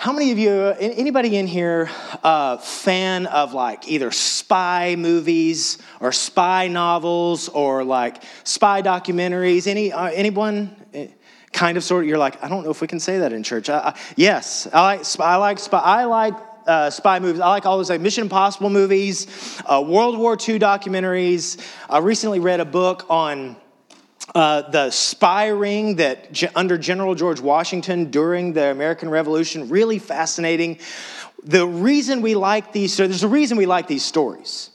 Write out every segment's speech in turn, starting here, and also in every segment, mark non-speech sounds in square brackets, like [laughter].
How many of you, anybody in here, uh, fan of like either spy movies or spy novels or like spy documentaries? Any, uh, anyone? Eh, kind of, sort of. You're like, I don't know if we can say that in church. I, I, yes, I like, I like spy. I like uh, spy movies. I like all those like Mission Impossible movies, uh, World War II documentaries. I recently read a book on uh, the spy ring that under General George Washington during the American Revolution, really fascinating. The reason we like these, so there's a reason we like these stories.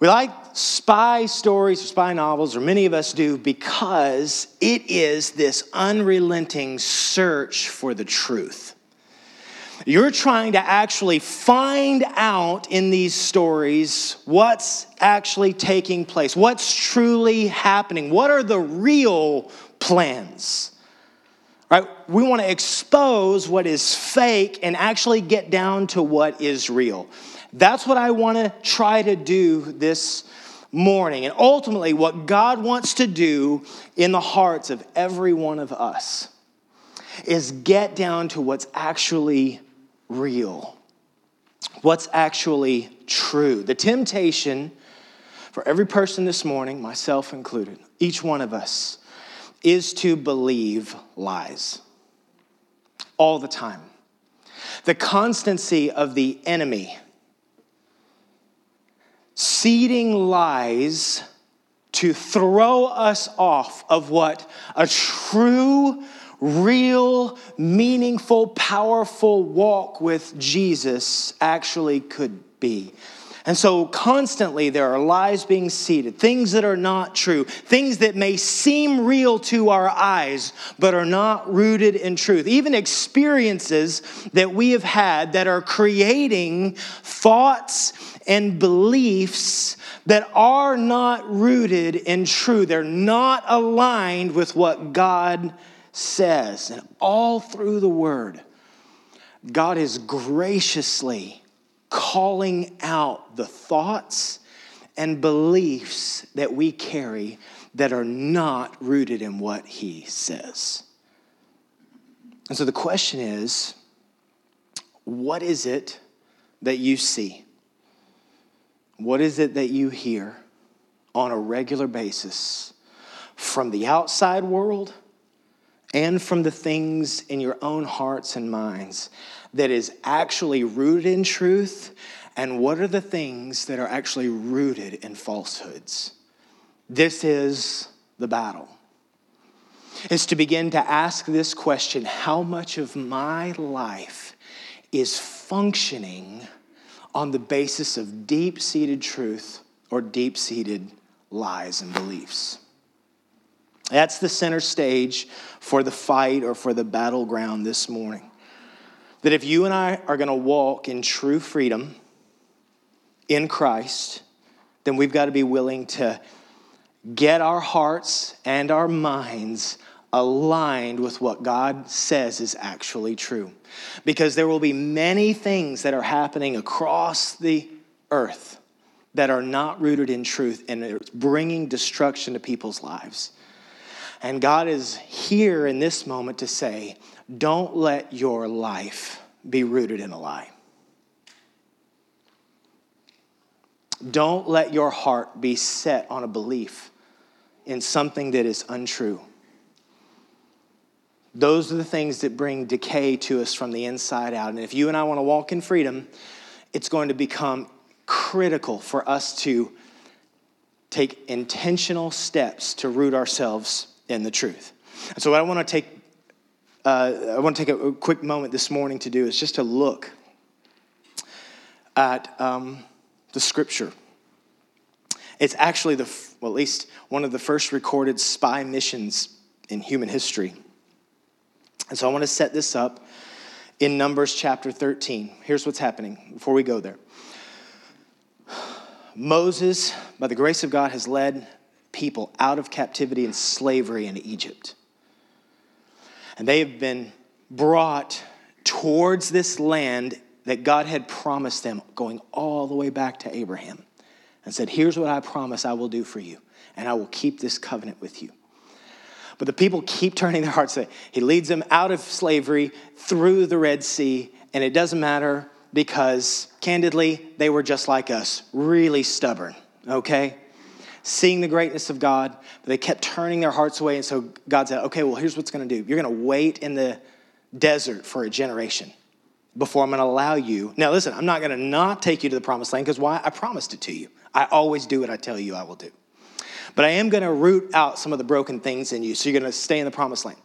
We like spy stories or spy novels, or many of us do, because it is this unrelenting search for the truth. You're trying to actually find out in these stories what's actually taking place, what's truly happening, what are the real plans. Right? We want to expose what is fake and actually get down to what is real. That's what I want to try to do this morning. And ultimately, what God wants to do in the hearts of every one of us is get down to what's actually real, what's actually true. The temptation for every person this morning, myself included, each one of us, is to believe lies all the time. The constancy of the enemy seeding lies to throw us off of what a true real, meaningful, powerful walk with Jesus actually could be. And so, constantly, there are lies being seeded, things that are not true, things that may seem real to our eyes, but are not rooted in truth. Even experiences that we have had that are creating thoughts and beliefs that are not rooted in truth. They're not aligned with what God says. And all through the word, God is graciously calling out the thoughts and beliefs that we carry that are not rooted in what he says. And so the question is what is it that you see? What is it that you hear on a regular basis from the outside world and from the things in your own hearts and minds that is actually rooted in truth, and what are the things that are actually rooted in falsehoods. This is the battle. Is to begin to ask this question how much of my life is functioning on the basis of deep seated truth or deep seated lies and beliefs? That's the center stage for the fight or for the battleground this morning. That if you and I are going to walk in true freedom in Christ, then we've got to be willing to get our hearts and our minds aligned with what God says is actually true. Because there will be many things that are happening across the earth that are not rooted in truth and it's bringing destruction to people's lives. And God is here in this moment to say, don't let your life be rooted in a lie. Don't let your heart be set on a belief in something that is untrue. Those are the things that bring decay to us from the inside out. And if you and I want to walk in freedom, it's going to become critical for us to take intentional steps to root ourselves in the truth. And so, what I want to take, uh, I want to take a, a, quick moment this morning to do is just to look at um, the scripture. It's actually the, well, at least one of the first recorded spy missions in human history. And so, I want to set this up in Numbers chapter 13. Here's what's happening before we go there. Moses, by the grace of God, has led people out of captivity and slavery in Egypt. And they have been brought towards this land that God had promised them, going all the way back to Abraham, and said, Here's what I promise I will do for you, and I will keep this covenant with you. But the people keep turning their hearts. He leads them out of slavery through the Red Sea, and it doesn't matter because, candidly, they were just like us, really stubborn, okay? Seeing the greatness of God, but they kept turning their hearts away. And so God said, okay, well, here's what's gonna do. You're gonna wait in the desert for a generation before I'm gonna allow you. Now, listen, I'm not gonna not take you to the promised land because why? I promised it to you. I always do what I tell you I will do. But I am going to root out some of the broken things in you. So you're going to stay in the promised land.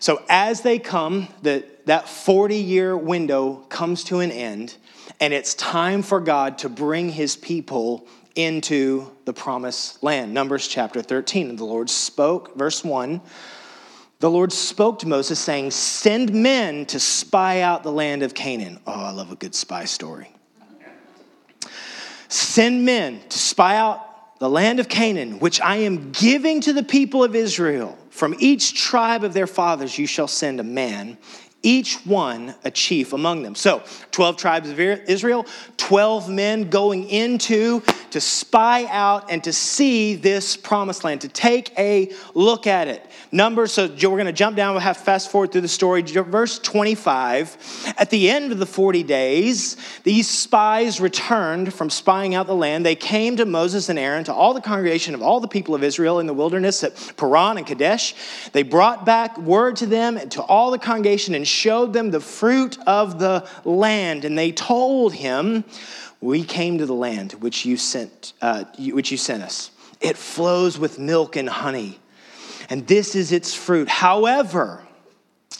So as they come, the, that 40 year window comes to an end, and it's time for God to bring his people into the promised land. Numbers chapter 13. And the Lord spoke, verse 1. The Lord spoke to Moses, saying, Send men to spy out the land of Canaan. Oh, I love a good spy story. Send men to spy out the land of Canaan, which I am giving to the people of Israel. From each tribe of their fathers you shall send a man, each one a chief among them. So, 12 tribes of Israel, 12 men going into to spy out and to see this promised land, to take a look at it. Numbers, so we're going to jump down, we'll have fast forward through the story. Verse 25 At the end of the 40 days, these spies returned from spying out the land. They came to Moses and Aaron, to all the congregation of all the people of Israel in the wilderness at Paran and Kadesh. They brought back word to them and to all the congregation and showed them the fruit of the land. And they told him, We came to the land which you sent, uh, which you sent us. It flows with milk and honey, and this is its fruit. However,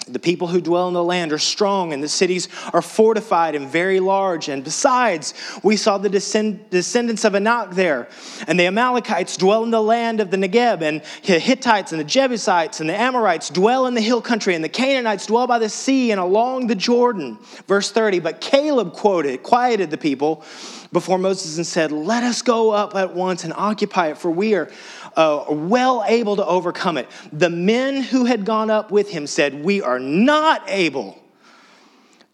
the people who dwell in the land are strong, and the cities are fortified and very large. And besides, we saw the descend- descendants of Anak there. And the Amalekites dwell in the land of the Negeb, and the Hittites and the Jebusites and the Amorites dwell in the hill country, and the Canaanites dwell by the sea and along the Jordan. Verse 30 But Caleb quoted, quieted the people before Moses and said, Let us go up at once and occupy it, for we are uh, well able to overcome it. The men who had gone up with him said, We are not able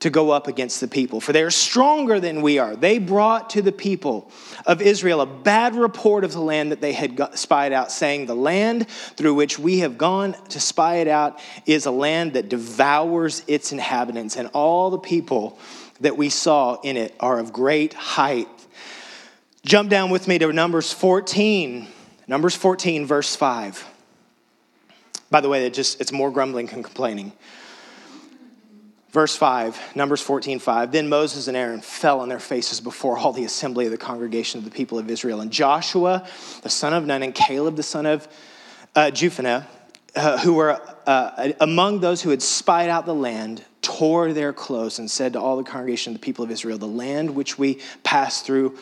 to go up against the people, for they are stronger than we are. They brought to the people of Israel a bad report of the land that they had spied out, saying, The land through which we have gone to spy it out is a land that devours its inhabitants, and all the people that we saw in it are of great height. Jump down with me to Numbers 14. Numbers 14, verse 5. By the way, it just it's more grumbling and complaining. Verse 5, Numbers 14, 5. Then Moses and Aaron fell on their faces before all the assembly of the congregation of the people of Israel. And Joshua, the son of Nun, and Caleb, the son of uh, Jephunneh, uh, who were uh, among those who had spied out the land, tore their clothes and said to all the congregation of the people of Israel, The land which we passed through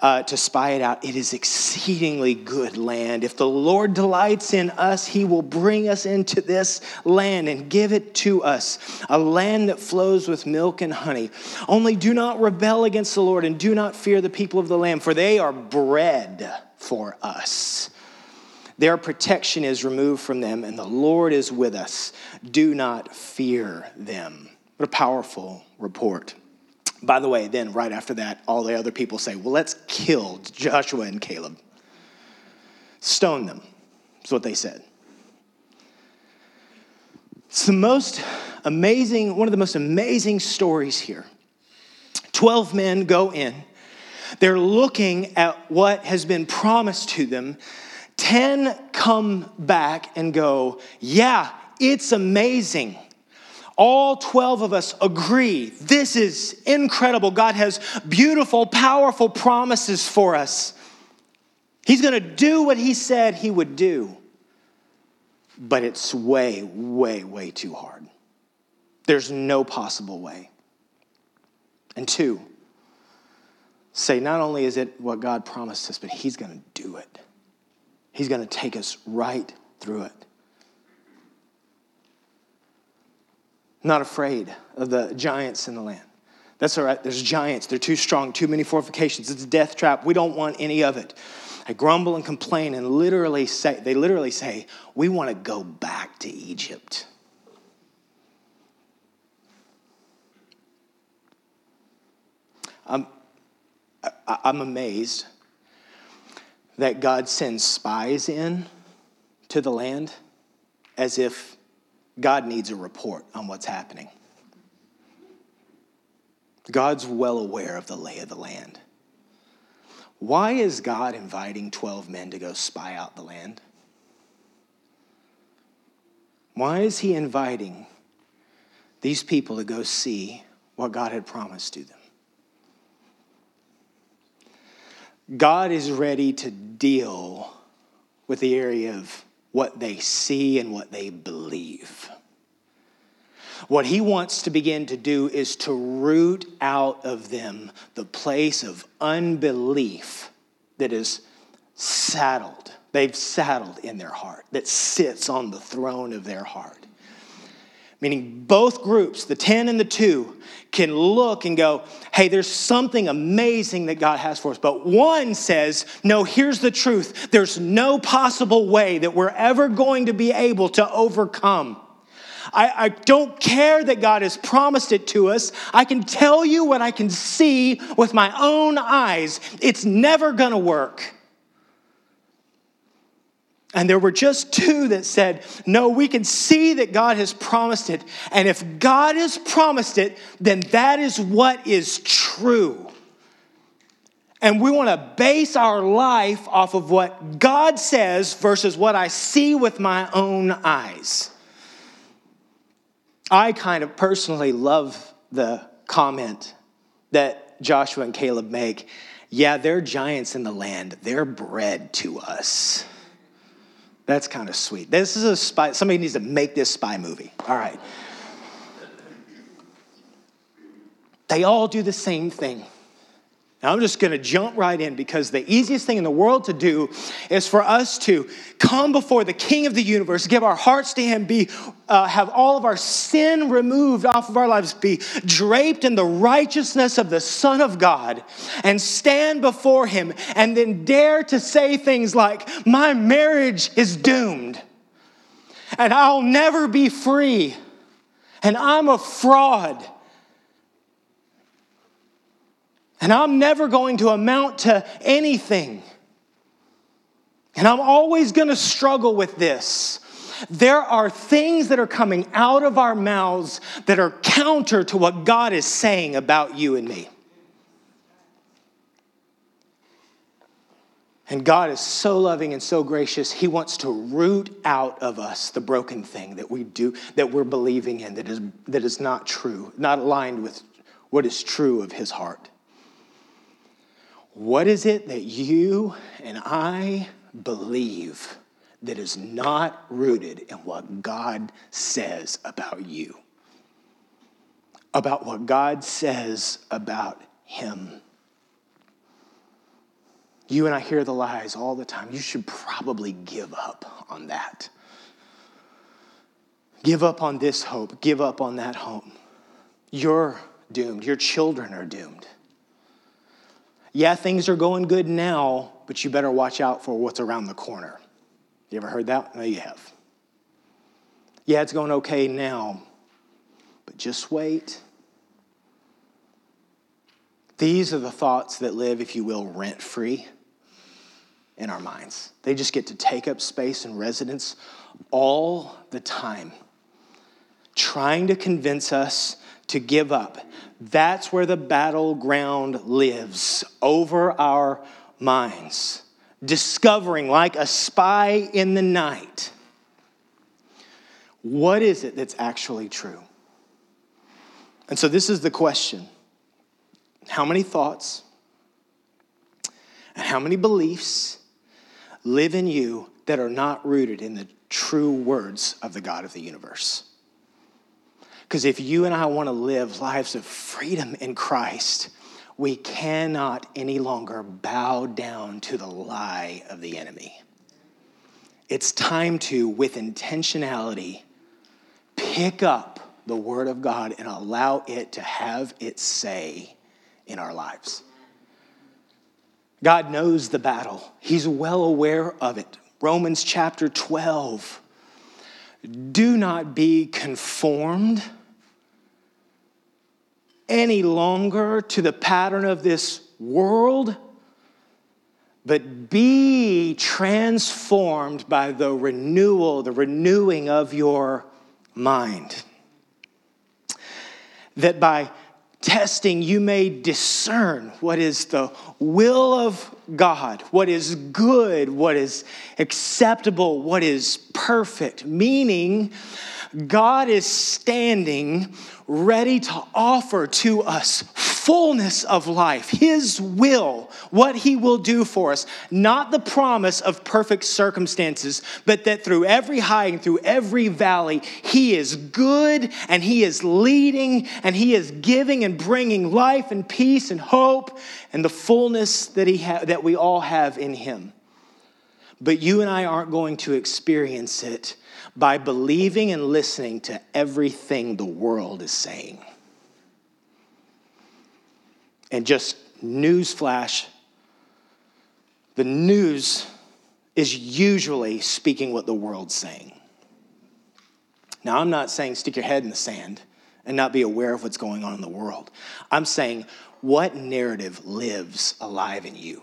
uh, to spy it out. It is exceedingly good land. If the Lord delights in us, he will bring us into this land and give it to us, a land that flows with milk and honey. Only do not rebel against the Lord and do not fear the people of the land, for they are bread for us. Their protection is removed from them, and the Lord is with us. Do not fear them. What a powerful report. By the way, then right after that, all the other people say, well, let's kill Joshua and Caleb. Stone them. That's what they said. It's the most amazing, one of the most amazing stories here. 12 men go in. They're looking at what has been promised to them. 10 come back and go, Yeah, it's amazing all 12 of us agree this is incredible. God has beautiful, powerful promises for us. He's going to do what He said He would do. But it's way, way, way too hard. There's no possible way. And two, say not only is it what God promised us, but He's going to do it. He's going to take us right through it. Not afraid of the giants in the land. That's all right. There's giants. They're too strong, too many fortifications. It's a death trap. We don't want any of it. I grumble and complain and literally say, they literally say, we want to go back to Egypt. I'm, I'm amazed that God sends spies in to the land as if God needs a report on what's happening. God's well aware of the lay of the land. Why is God inviting 12 men to go spy out the land? Why is he inviting these people to go see what God had promised to them? God is ready to deal with the area of what they see and what they believe. What he wants to begin to do is to root out of them the place of unbelief that is saddled, they've saddled in their heart, that sits on the throne of their heart. Meaning, both groups, the 10 and the 2, can look and go, hey, there's something amazing that God has for us. But one says, no, here's the truth. There's no possible way that we're ever going to be able to overcome. I, I, don't care that God has promised it to us. I can tell you what I can see with my own eyes. It's never going to work. And there were just two that said, No, we can see that God has promised it. And if God has promised it, then that is what is true. And we want to base our life off of what God says versus what I see with my own eyes. I kind of personally love the comment that Joshua and Caleb make. Yeah, they're giants in the land, they're bread to us. That's kind of sweet. This is a spy, somebody needs to make this spy movie. All right. They all do the same thing. Now, I'm just going to jump right in because the easiest thing in the world to do is for us to come before the King of the universe, give our hearts to Him, be, uh, have all of our sin removed off of our lives, be draped in the righteousness of the Son of God, and stand before Him, and then dare to say things like, My marriage is doomed, and I'll never be free, and I'm a fraud and I'm never going to amount to anything. And I'm always going to struggle with this. There are things that are coming out of our mouths that are counter to what God is saying about you and me. And God is so loving and so gracious. He wants to root out of us the broken thing that we do, that we're believing in, that is, that is not true, not aligned with what is true of His heart. What is it that you and I believe that is not rooted in what God says about you? About what God says about Him. You and I hear the lies all the time. You should probably give up on that. Give up on this hope. Give up on that hope. You're doomed. Your children are doomed. Yeah, things are going good now, but you better watch out for what's around the corner. You ever heard that? No, you have. Yeah, it's going okay now, but just wait. These are the thoughts that live, if you will, rent free in our minds. They just get to take up space and residence all the time, trying to convince us to give up. That's where the battleground lives, over our minds, discovering like a spy in the night. What is it that's actually true? And so, this is the question How many thoughts and how many beliefs live in you that are not rooted in the true words of the God of the universe? Because if you and I want to live lives of freedom in Christ, we cannot any longer bow down to the lie of the enemy. It's time to, with intentionality, pick up the Word of God and allow it to have its say in our lives. God knows the battle, He's well aware of it. Romans chapter 12. Do not be conformed any longer to the pattern of this world, but be transformed by the renewal, the renewing of your mind. That by testing you may discern what is the will of God, what is good, what is acceptable, what is perfect. Meaning, God is standing ready to offer to us fullness of life, His will, what He will do for us. Not the promise of perfect circumstances, but that through every high and through every valley, He is good and He is leading and He is giving and bringing life and peace and hope and the fullness that, he ha- that we all have in Him. But you and I aren't going to experience it by believing and listening to everything the world is saying. And just newsflash the news is usually speaking what the world's saying. Now, I'm not saying stick your head in the sand and not be aware of what's going on in the world. I'm saying what narrative lives alive in you?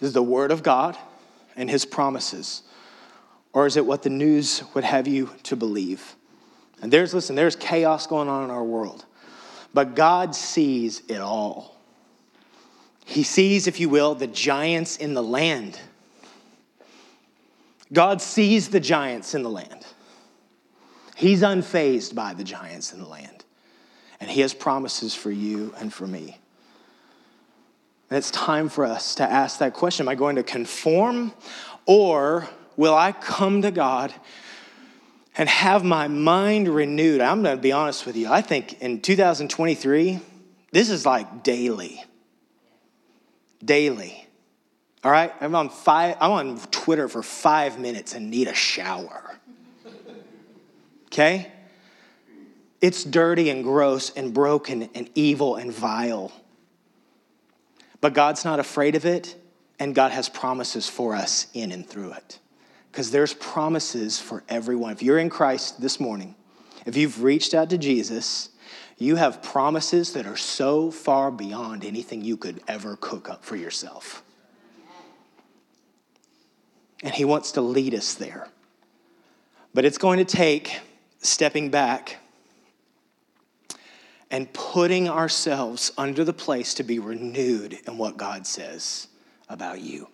Is the Word of God and His promises? Or is it what the news would have you to believe? And there's, listen, there's chaos going on in our world, but God sees it all. He sees, if you will, the giants in the land. God sees the giants in the land. He's unfazed by the giants in the land. And He has promises for you and for me. And it's time for us to ask that question Am I going to conform or will I come to God and have my mind renewed? I'm going to be honest with you. I think in 2023, this is like daily. Daily. All right? I'm on five, I'm on Twitter for five minutes and need a shower. Okay? It's dirty and gross and broken and evil and vile. But God's not afraid of it, and God has promises for us in and through it because there's promises for everyone. If you're in Christ this morning, if you've reached out to Jesus, you have promises that are so far beyond anything you could ever cook up for yourself. And He wants to lead us there. But it's going to take stepping back and putting ourselves under the place to be renewed in what God says about you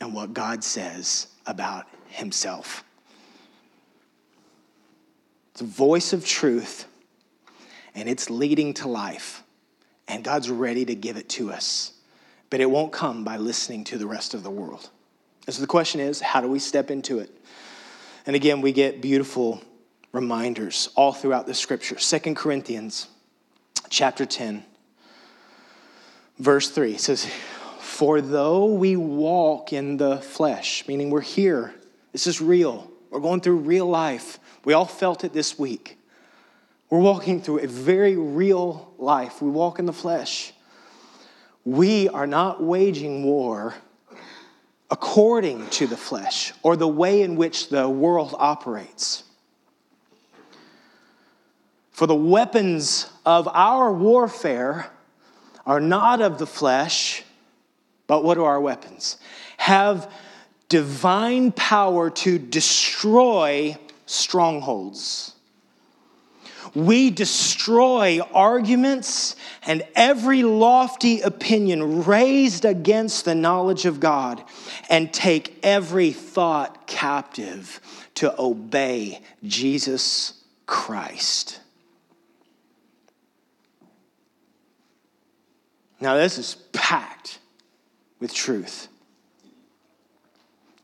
and what God says about himself. It's a voice of truth, and it's leading to life. And God's ready to give it to us. But it won't come by listening to the rest of the world. And so the question is how do we step into it? And again, we get beautiful reminders all throughout the scripture. Second Corinthians chapter 10, verse 3 says, for though we walk in the flesh, meaning we're here, this is real, we're going through real life. We all felt it this week. We're walking through a very real life. We walk in the flesh. We are not waging war according to the flesh or the way in which the world operates. For the weapons of our warfare are not of the flesh but what are our weapons? Have divine power to destroy strongholds. We destroy arguments and every lofty opinion raised against the knowledge of God and take every thought captive to obey Jesus Christ. Now, this is packed with truth.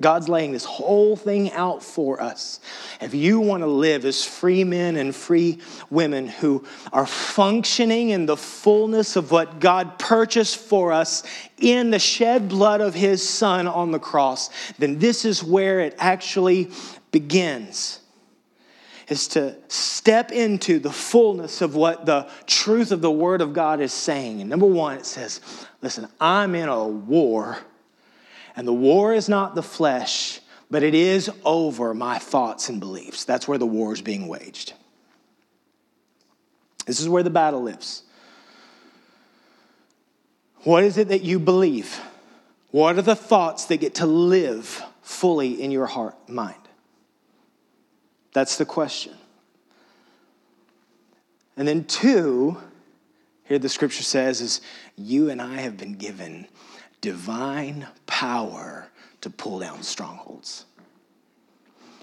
God's laying this whole thing out for us. If you want to live as free men and free women who are functioning in the fullness of what God purchased for us in the shed blood of His Son on the cross, then this is where it actually begins. Is to step into the fullness of what the truth of the Word of God is saying. And number one, it says, Listen, I'm in a war, and the war is not the flesh, but it is over my thoughts and beliefs. That's where the war is being waged. This is where the battle lives. What is it that you believe? What are the thoughts that get to live fully in your heart mind? That's the question. And then, two, here the scripture says, is you and I have been given divine power to pull down strongholds.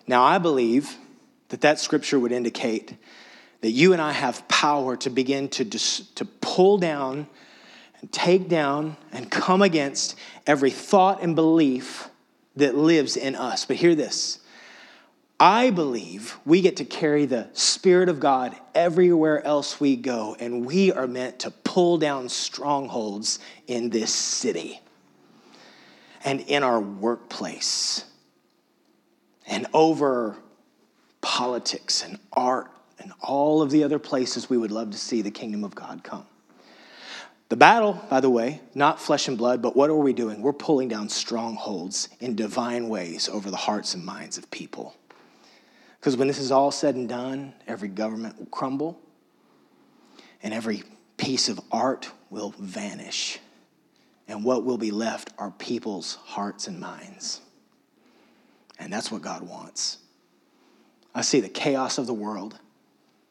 Now, I believe that that scripture would indicate that you and I have power to begin to, dis- to pull down and take down and come against every thought and belief that lives in us. But hear this I believe we get to carry the Spirit of God everywhere else we go, and we are meant to pull down strongholds in this city and in our workplace and over politics and art and all of the other places we would love to see the kingdom of God come. The battle, by the way, not flesh and blood, but what are we doing? We're pulling down strongholds in divine ways over the hearts and minds of people. Because when this is all said and done, every government will crumble and every piece of art will vanish. And what will be left are people's hearts and minds. And that's what God wants. I see the chaos of the world.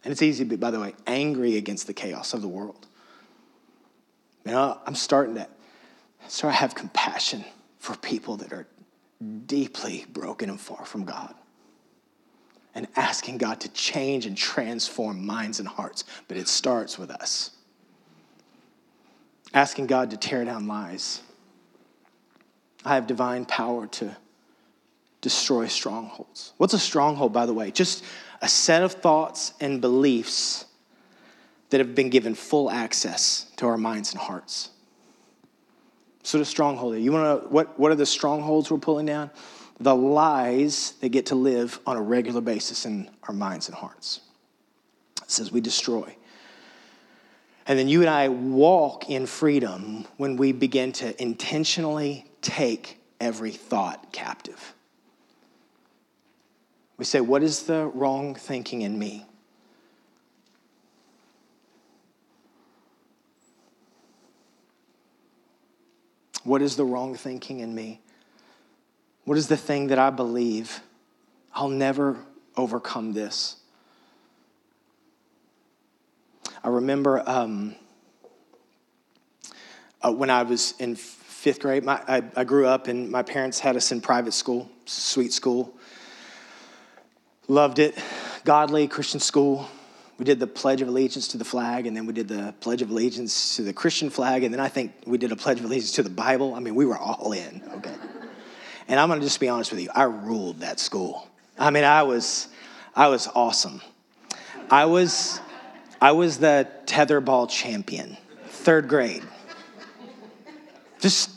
And it's easy to be, by the way, angry against the chaos of the world. You know, I'm starting to start to have compassion for people that are deeply broken and far from God and asking God to change and transform minds and hearts, but it starts with us. Asking God to tear down lies. I have divine power to destroy strongholds. What's a stronghold, by the way? Just a set of thoughts and beliefs that have been given full access to our minds and hearts. So, the stronghold. You want to what, what are the strongholds we're pulling down? The lies that get to live on a regular basis in our minds and hearts. It says we destroy. And then you and I walk in freedom when we begin to intentionally take every thought captive. We say, What is the wrong thinking in me? What is the wrong thinking in me? What is the thing that I believe? I'll never overcome this. I remember um, uh, when I was in fifth grade, my, I, I, grew up and my parents had us in private school, sweet school. Loved it, godly Christian school. We did the Pledge of Allegiance to the flag, and then we did the Pledge of Allegiance to the Christian flag, and then I think we did a Pledge of Allegiance to the Bible. I mean, we were all in, okay? And I'm going to just be honest with you. I ruled that school. I mean, I was, I was awesome. I was, I was the tetherball champion, third grade. Just,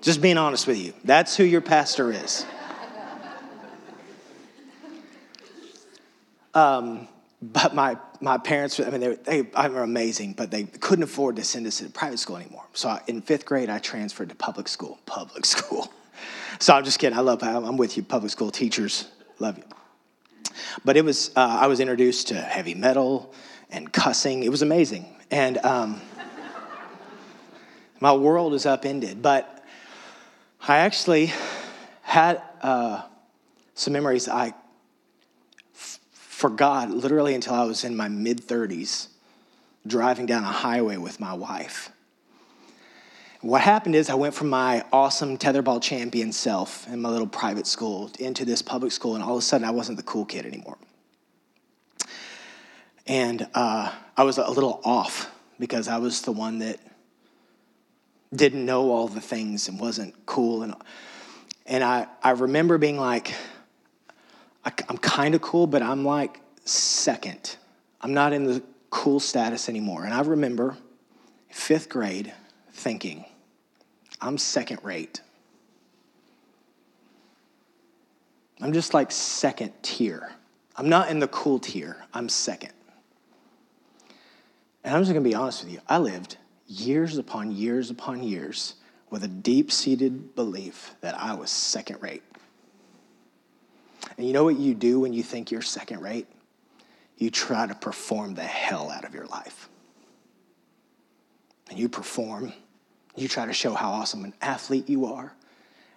just being honest with you. That's who your pastor is. Um, but my, my parents, I mean, they, they, they were amazing, but they couldn't afford to send us to private school anymore. So I, in fifth grade, I transferred to public school. Public [laughs] school. So I'm just kidding. I love, I'm with you, public school teachers. Love you. But it was, uh, I was introduced to heavy metal and cussing. It was amazing. And um, my world is upended. But I actually had uh, some memories I f- forgot literally until I was in my mid 30s, driving down a highway with my wife. What happened is I went from my awesome tetherball champion self in my little private school into this public school, and all of a sudden I wasn't the cool kid anymore. And uh, I was a little off because I was the one that didn't know all the things and wasn't cool. And, and I, I remember being like, I, I'm kind of cool, but I'm like second. I'm not in the cool status anymore. And I remember fifth grade, thinking, I'm second rate. I'm just like second tier. I'm not in the cool tier, I'm second. And I'm just gonna be honest with you. I lived years upon years upon years with a deep seated belief that I was second rate. And you know what you do when you think you're second rate? You try to perform the hell out of your life. And you perform you try to show how awesome an athlete you are.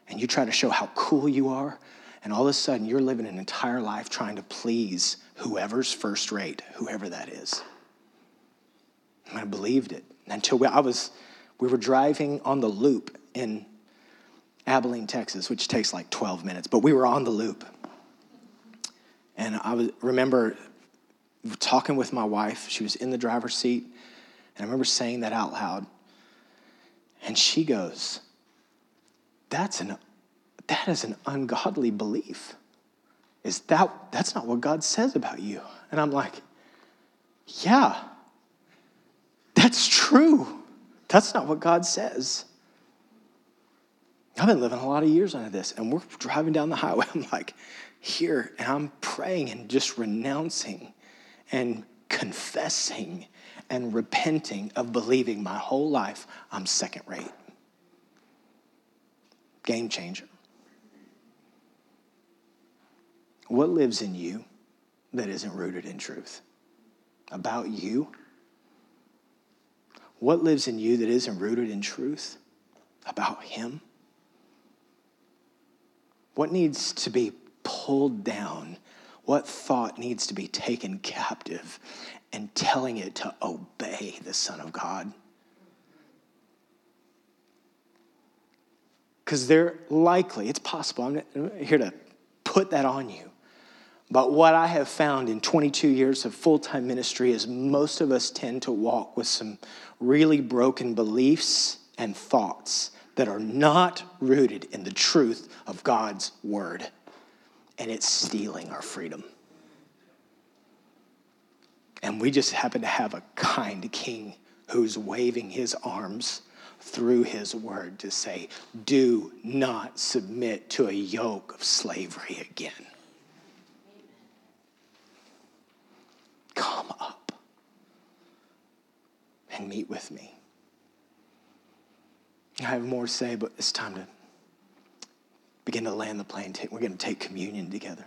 and you try to show how cool you are, and all of a sudden you're living an entire life trying to please whoever's first rate, whoever that is. And I believed it until we, I was, we were driving on the loop in Abilene, Texas, which takes like 12 minutes, but we were on the loop. And I was, remember talking with my wife. She was in the driver's seat. And I remember saying that out loud. And she goes, That's an that is an ungodly belief. Is that that's not what God says about you? And I'm like, yeah, that's true. That's not what God says. I've been living a lot of years under this, and we're driving down the highway. [laughs] I'm like, here, and I'm praying and just renouncing and confessing and repenting of believing my whole life I'm second rate. Game changer. What lives in you that isn't rooted in truth? About you? What lives in you that isn't rooted in truth? About Him? What needs to be pulled down? What thought needs to be taken captive and telling it to obey the Son of God? Because they're likely, it's possible, I'm here to put that on you. But what I have found in 22 years of full time ministry is most of us tend to walk with some really broken beliefs and thoughts that are not rooted in the truth of God's word. And it's stealing our freedom. And we just happen to have a kind king who's waving his arms through his word to say, Do not submit to a yoke of slavery again. Come up and meet with me. I have more to say, but it's time to begin to land the plane. We're going to take communion together.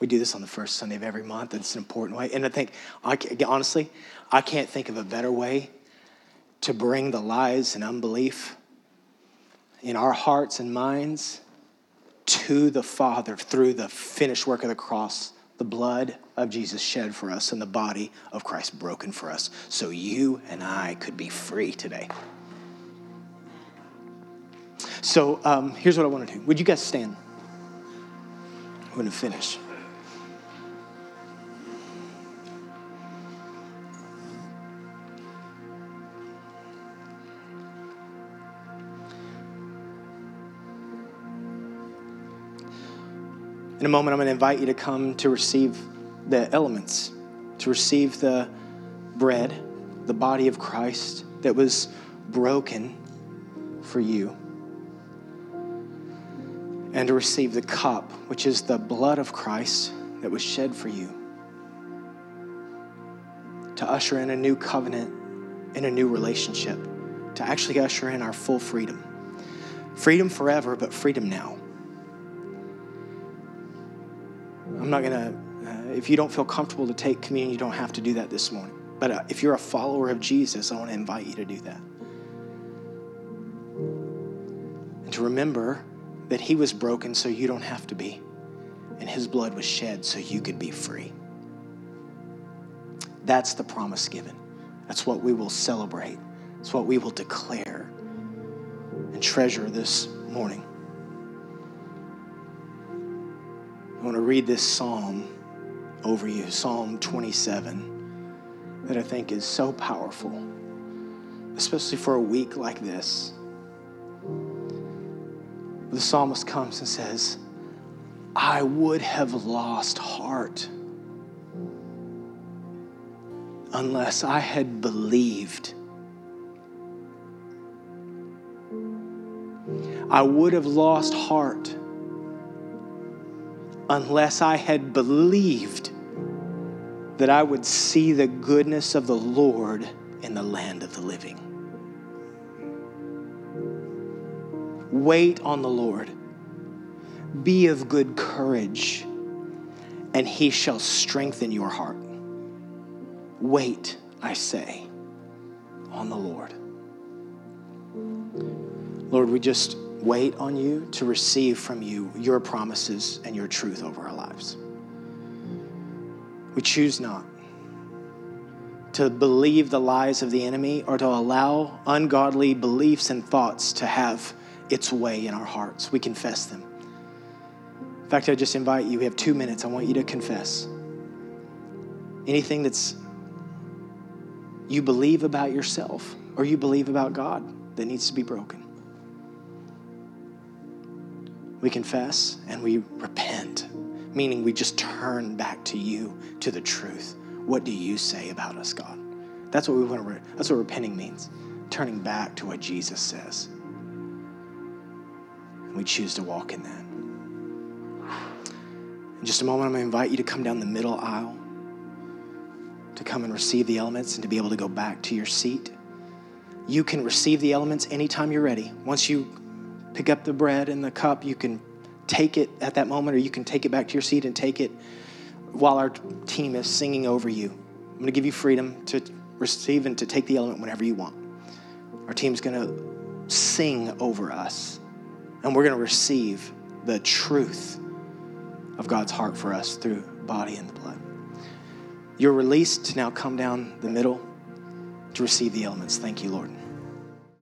We do this on the first Sunday of every month. It's an important way. And I think, I, honestly, I can't think of a better way to bring the lies and unbelief in our hearts and minds to the Father through the finished work of the cross the blood of Jesus shed for us and the body of Christ broken for us so you and I could be free today. So um, here's what I want to do. Would you guys stand? I'm going to finish. In a moment, I'm going to invite you to come to receive the elements, to receive the bread, the body of Christ that was broken for you, and to receive the cup, which is the blood of Christ that was shed for you, to usher in a new covenant, in a new relationship, to actually usher in our full freedom. Freedom forever, but freedom now. I'm not going to, uh, if you don't feel comfortable to take communion, you don't have to do that this morning. But uh, if you're a follower of Jesus, I want to invite you to do that. And to remember that he was broken so you don't have to be, and his blood was shed so you could be free. That's the promise given. That's what we will celebrate. It's what we will declare and treasure this morning. Want to read this psalm over you, Psalm 27, that I think is so powerful, especially for a week like this. The psalmist comes and says, I would have lost heart unless I had believed. I would have lost heart unless I had believed that I would see the goodness of the Lord in the land of the living. Wait on the Lord. Be of good courage, and he shall strengthen your heart. Wait, I say, on the Lord. Lord, we just wait on you to receive from you your promises and your truth over our lives. We choose not to believe the lies of the enemy or to allow ungodly beliefs and thoughts to have its way in our hearts. We confess them. In fact, I just invite you, we have two minutes. I want you to confess anything that's you believe about yourself or you believe about God that needs to be broken. We confess and we repent, meaning we just turn back to you, to the truth. What do you say about us, God? That's what we want to. That's what repenting means. Turning back to what Jesus says. And we choose to walk in that. In just a moment, I'm going to invite you to come down the middle aisle, to come and receive the elements, and to be able to go back to your seat. You can receive the elements anytime you're ready. Once you pick up the bread and the cup, you can take it at that moment, or you can take it back to your seat and take it while our team is singing over you. I'm going to give you freedom to receive and to take the element whenever you want. Our team's going to sing over us, and we're going to receive the truth of God's heart for us through body and the blood. You're released to now come down the middle to receive the elements. Thank you, Lord.